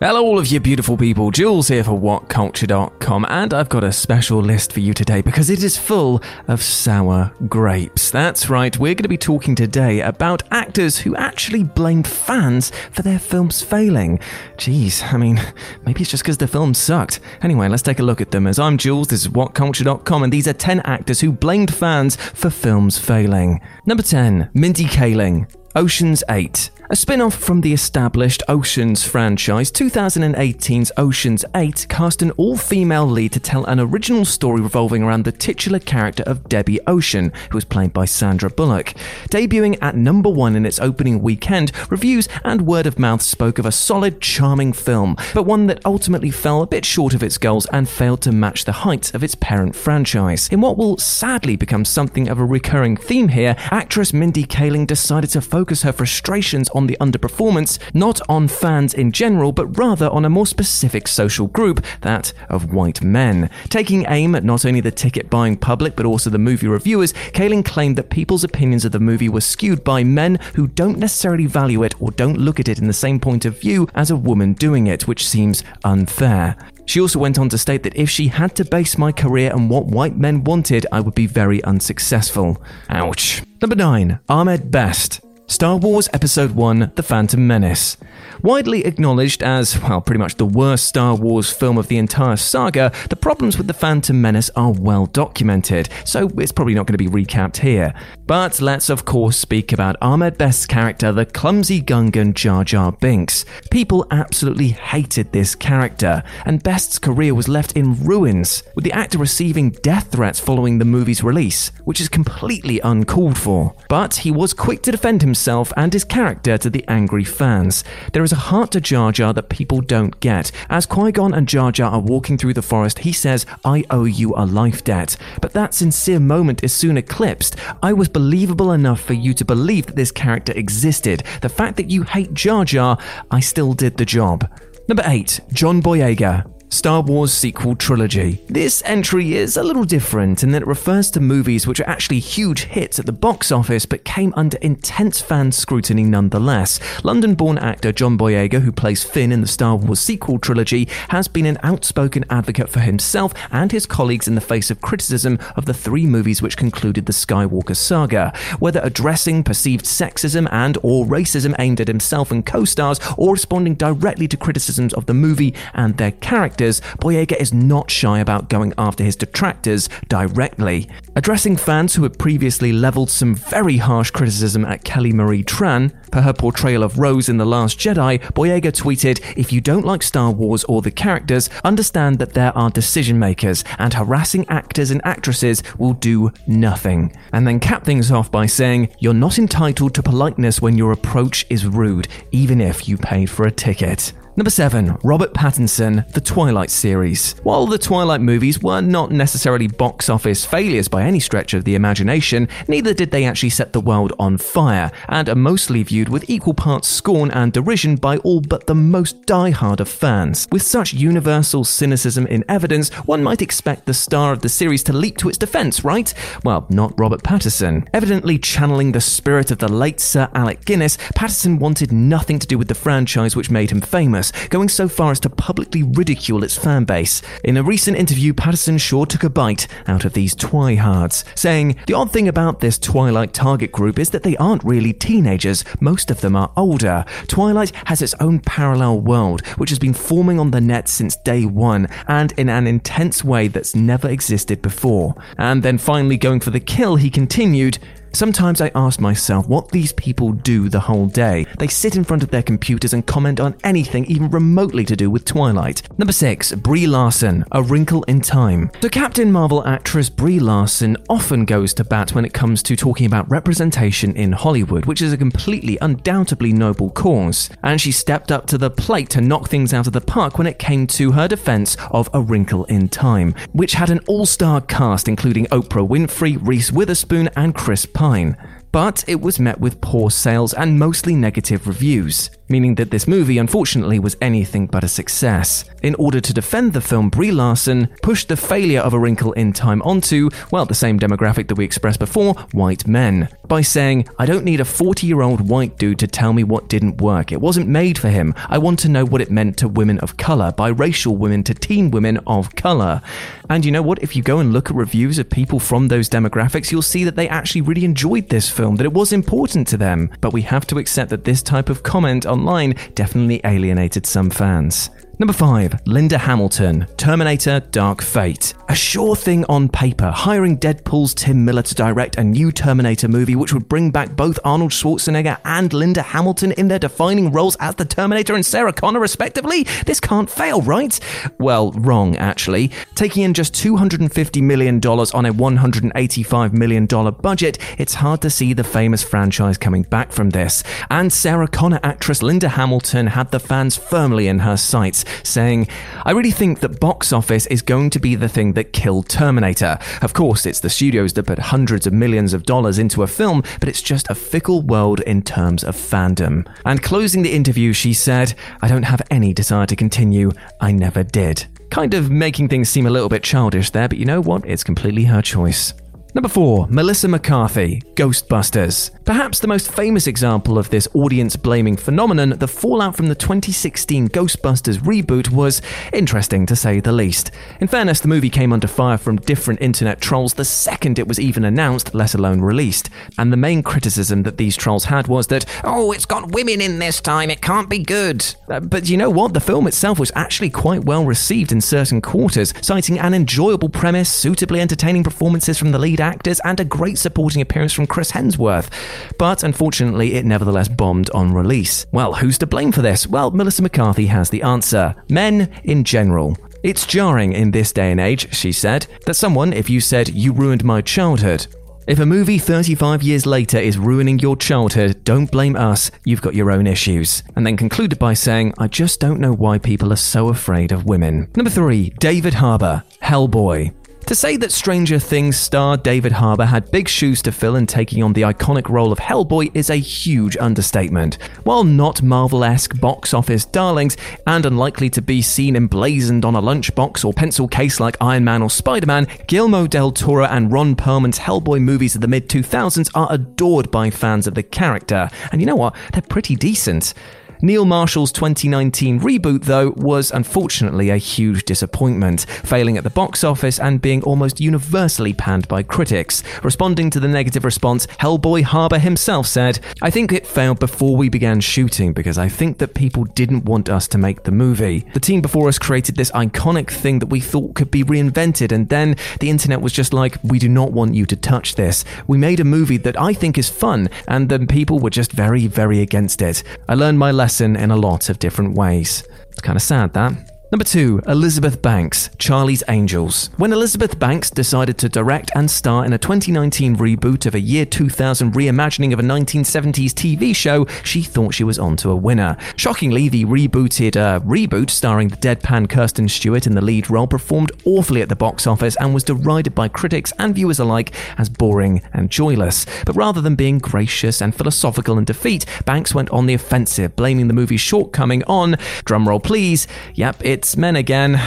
Hello, all of you beautiful people. Jules here for WhatCulture.com, and I've got a special list for you today because it is full of sour grapes. That's right, we're going to be talking today about actors who actually blamed fans for their films failing. Geez, I mean, maybe it's just because the film sucked. Anyway, let's take a look at them. As I'm Jules, this is WhatCulture.com, and these are 10 actors who blamed fans for films failing. Number 10, Mindy Kaling. Ocean's 8. A spin off from the established Ocean's franchise, 2018's Ocean's 8 cast an all female lead to tell an original story revolving around the titular character of Debbie Ocean, who was played by Sandra Bullock. Debuting at number one in its opening weekend, reviews and word of mouth spoke of a solid, charming film, but one that ultimately fell a bit short of its goals and failed to match the heights of its parent franchise. In what will sadly become something of a recurring theme here, actress Mindy Kaling decided to focus her frustrations on the underperformance, not on fans in general, but rather on a more specific social group, that of white men. Taking aim at not only the ticket buying public, but also the movie reviewers, Kaling claimed that people's opinions of the movie were skewed by men who don't necessarily value it or don't look at it in the same point of view as a woman doing it, which seems unfair. She also went on to state that if she had to base my career on what white men wanted, I would be very unsuccessful. Ouch. Number 9. Ahmed Best. Star Wars Episode 1 The Phantom Menace. Widely acknowledged as, well, pretty much the worst Star Wars film of the entire saga, the problems with The Phantom Menace are well documented, so it's probably not going to be recapped here. But let's, of course, speak about Ahmed Best's character, the clumsy Gungan Jar Jar Binks. People absolutely hated this character, and Best's career was left in ruins, with the actor receiving death threats following the movie's release, which is completely uncalled for. But he was quick to defend himself and his character to the angry fans. There is a heart to Jar Jar that people don't get. As Qui Gon and Jar Jar are walking through the forest, he says, I owe you a life debt. But that sincere moment is soon eclipsed. I was believable enough for you to believe that this character existed. The fact that you hate Jar Jar, I still did the job. Number 8. John Boyega. Star Wars sequel trilogy. This entry is a little different in that it refers to movies which are actually huge hits at the box office but came under intense fan scrutiny nonetheless. London born actor John Boyega, who plays Finn in the Star Wars sequel trilogy, has been an outspoken advocate for himself and his colleagues in the face of criticism of the three movies which concluded the Skywalker saga. Whether addressing perceived sexism and or racism aimed at himself and co-stars or responding directly to criticisms of the movie and their characters, Boyega is not shy about going after his detractors directly. Addressing fans who had previously leveled some very harsh criticism at Kelly Marie Tran for her portrayal of Rose in The Last Jedi, Boyega tweeted, If you don't like Star Wars or the characters, understand that there are decision makers, and harassing actors and actresses will do nothing. And then cap things off by saying, You're not entitled to politeness when your approach is rude, even if you paid for a ticket. Number 7. Robert Pattinson, The Twilight Series. While the Twilight movies were not necessarily box office failures by any stretch of the imagination, neither did they actually set the world on fire, and are mostly viewed with equal parts scorn and derision by all but the most die-hard of fans. With such universal cynicism in evidence, one might expect the star of the series to leap to its defense, right? Well, not Robert Pattinson. Evidently channeling the spirit of the late Sir Alec Guinness, Pattinson wanted nothing to do with the franchise which made him famous perhaps going so far as to publicly ridicule its fan base. In a recent interview, Pattinson Shaw took a bite out of these twihards, saying, The odd thing about this Twilight target group is that they aren't really teenagers, most of them are older. Twilight has its own parallel world, which has been forming on the net since day one, and in an intense way that's never existed before. And then finally going for the kill, he continued, Sometimes I ask myself what these people do the whole day. They sit in front of their computers and comment on anything even remotely to do with Twilight. Number 6. Brie Larson, A Wrinkle in Time. So Captain Marvel actress Brie Larson often goes to bat when it comes to talking about representation in Hollywood, which is a completely undoubtedly noble cause. And she stepped up to the plate to knock things out of the park when it came to her defense of A Wrinkle in Time, which had an all-star cast including Oprah Winfrey, Reese Witherspoon, and Chris Pine. But it was met with poor sales and mostly negative reviews meaning that this movie unfortunately was anything but a success. In order to defend the film, Brie Larson pushed the failure of A Wrinkle in Time onto, well, the same demographic that we expressed before, white men, by saying, I don't need a 40 year old white dude to tell me what didn't work. It wasn't made for him. I want to know what it meant to women of color, biracial women to teen women of color. And you know what? If you go and look at reviews of people from those demographics, you'll see that they actually really enjoyed this film, that it was important to them. But we have to accept that this type of comment on online definitely alienated some fans. Number 5. Linda Hamilton, Terminator Dark Fate. A sure thing on paper, hiring Deadpool's Tim Miller to direct a new Terminator movie which would bring back both Arnold Schwarzenegger and Linda Hamilton in their defining roles as the Terminator and Sarah Connor, respectively? This can't fail, right? Well, wrong, actually. Taking in just $250 million on a $185 million budget, it's hard to see the famous franchise coming back from this. And Sarah Connor actress Linda Hamilton had the fans firmly in her sights saying, I really think that box office is going to be the thing that killed Terminator. Of course, it's the studios that put hundreds of millions of dollars into a film, but it's just a fickle world in terms of fandom. And closing the interview, she said, I don't have any desire to continue. I never did. Kind of making things seem a little bit childish there, but you know what? It's completely her choice. Number 4. Melissa McCarthy, Ghostbusters. Perhaps the most famous example of this audience blaming phenomenon, the fallout from the 2016 Ghostbusters reboot was interesting to say the least. In fairness, the movie came under fire from different internet trolls the second it was even announced, let alone released. And the main criticism that these trolls had was that, oh, it's got women in this time, it can't be good. Uh, but you know what? The film itself was actually quite well received in certain quarters, citing an enjoyable premise, suitably entertaining performances from the lead actors, and a great supporting appearance from Chris Hemsworth. But unfortunately, it nevertheless bombed on release. Well, who's to blame for this? Well, Melissa McCarthy has the answer men in general. It's jarring in this day and age, she said, that someone, if you said, You ruined my childhood, if a movie 35 years later is ruining your childhood, don't blame us, you've got your own issues. And then concluded by saying, I just don't know why people are so afraid of women. Number 3, David Harbour, Hellboy. To say that Stranger Things star David Harbour had big shoes to fill in taking on the iconic role of Hellboy is a huge understatement. While not Marvel esque box office darlings and unlikely to be seen emblazoned on a lunchbox or pencil case like Iron Man or Spider Man, Guillermo del Toro and Ron Perlman's Hellboy movies of the mid 2000s are adored by fans of the character. And you know what? They're pretty decent. Neil Marshall's 2019 reboot, though, was unfortunately a huge disappointment, failing at the box office and being almost universally panned by critics. Responding to the negative response, Hellboy Harbour himself said, I think it failed before we began shooting because I think that people didn't want us to make the movie. The team before us created this iconic thing that we thought could be reinvented, and then the internet was just like, we do not want you to touch this. We made a movie that I think is fun, and then people were just very, very against it. I learned my lesson lesson in a lot of different ways. It's kind of sad that. Number two, Elizabeth Banks, Charlie's Angels. When Elizabeth Banks decided to direct and star in a 2019 reboot of a year 2000 reimagining of a 1970s TV show, she thought she was onto a winner. Shockingly, the rebooted uh, reboot starring the deadpan Kristen Stewart in the lead role performed awfully at the box office and was derided by critics and viewers alike as boring and joyless. But rather than being gracious and philosophical in defeat, Banks went on the offensive, blaming the movie's shortcoming on, drumroll please, yep, it it's men again.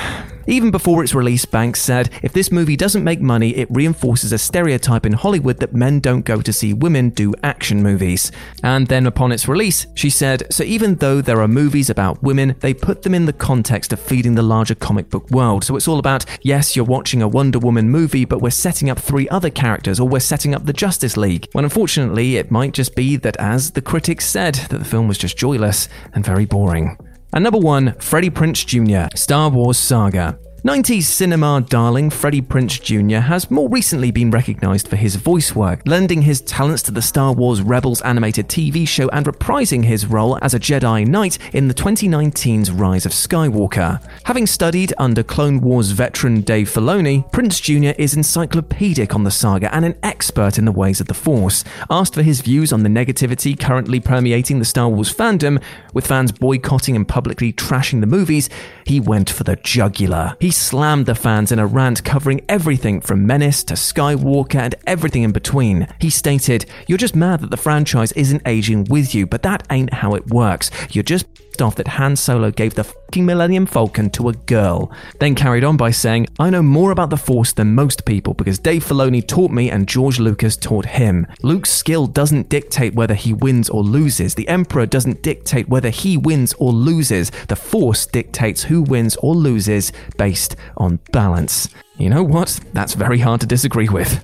Even before its release, Banks said, if this movie doesn't make money, it reinforces a stereotype in Hollywood that men don't go to see women do action movies. And then upon its release, she said, so even though there are movies about women, they put them in the context of feeding the larger comic book world. So it's all about, yes, you're watching a Wonder Woman movie, but we're setting up three other characters, or we're setting up the Justice League. When unfortunately, it might just be that, as the critics said, that the film was just joyless and very boring. And number one, Freddie Prinze Jr., Star Wars Saga. 90s cinema darling Freddie Prinze Jr. has more recently been recognized for his voice work, lending his talents to the Star Wars Rebels animated TV show and reprising his role as a Jedi Knight in the 2019's Rise of Skywalker. Having studied under Clone Wars veteran Dave Filoni, Prinze Jr. is encyclopedic on the saga and an expert in the ways of the Force. Asked for his views on the negativity currently permeating the Star Wars fandom, with fans boycotting and publicly trashing the movies, he went for the jugular. He slammed the fans in a rant covering everything from Menace to Skywalker and everything in between. He stated, You're just mad that the franchise isn't aging with you, but that ain't how it works. You're just off that Han Solo gave the fucking Millennium Falcon to a girl. Then carried on by saying, I know more about the Force than most people because Dave Filoni taught me and George Lucas taught him. Luke's skill doesn't dictate whether he wins or loses. The Emperor doesn't dictate whether he wins or loses. The Force dictates who wins or loses based on balance. You know what? That's very hard to disagree with.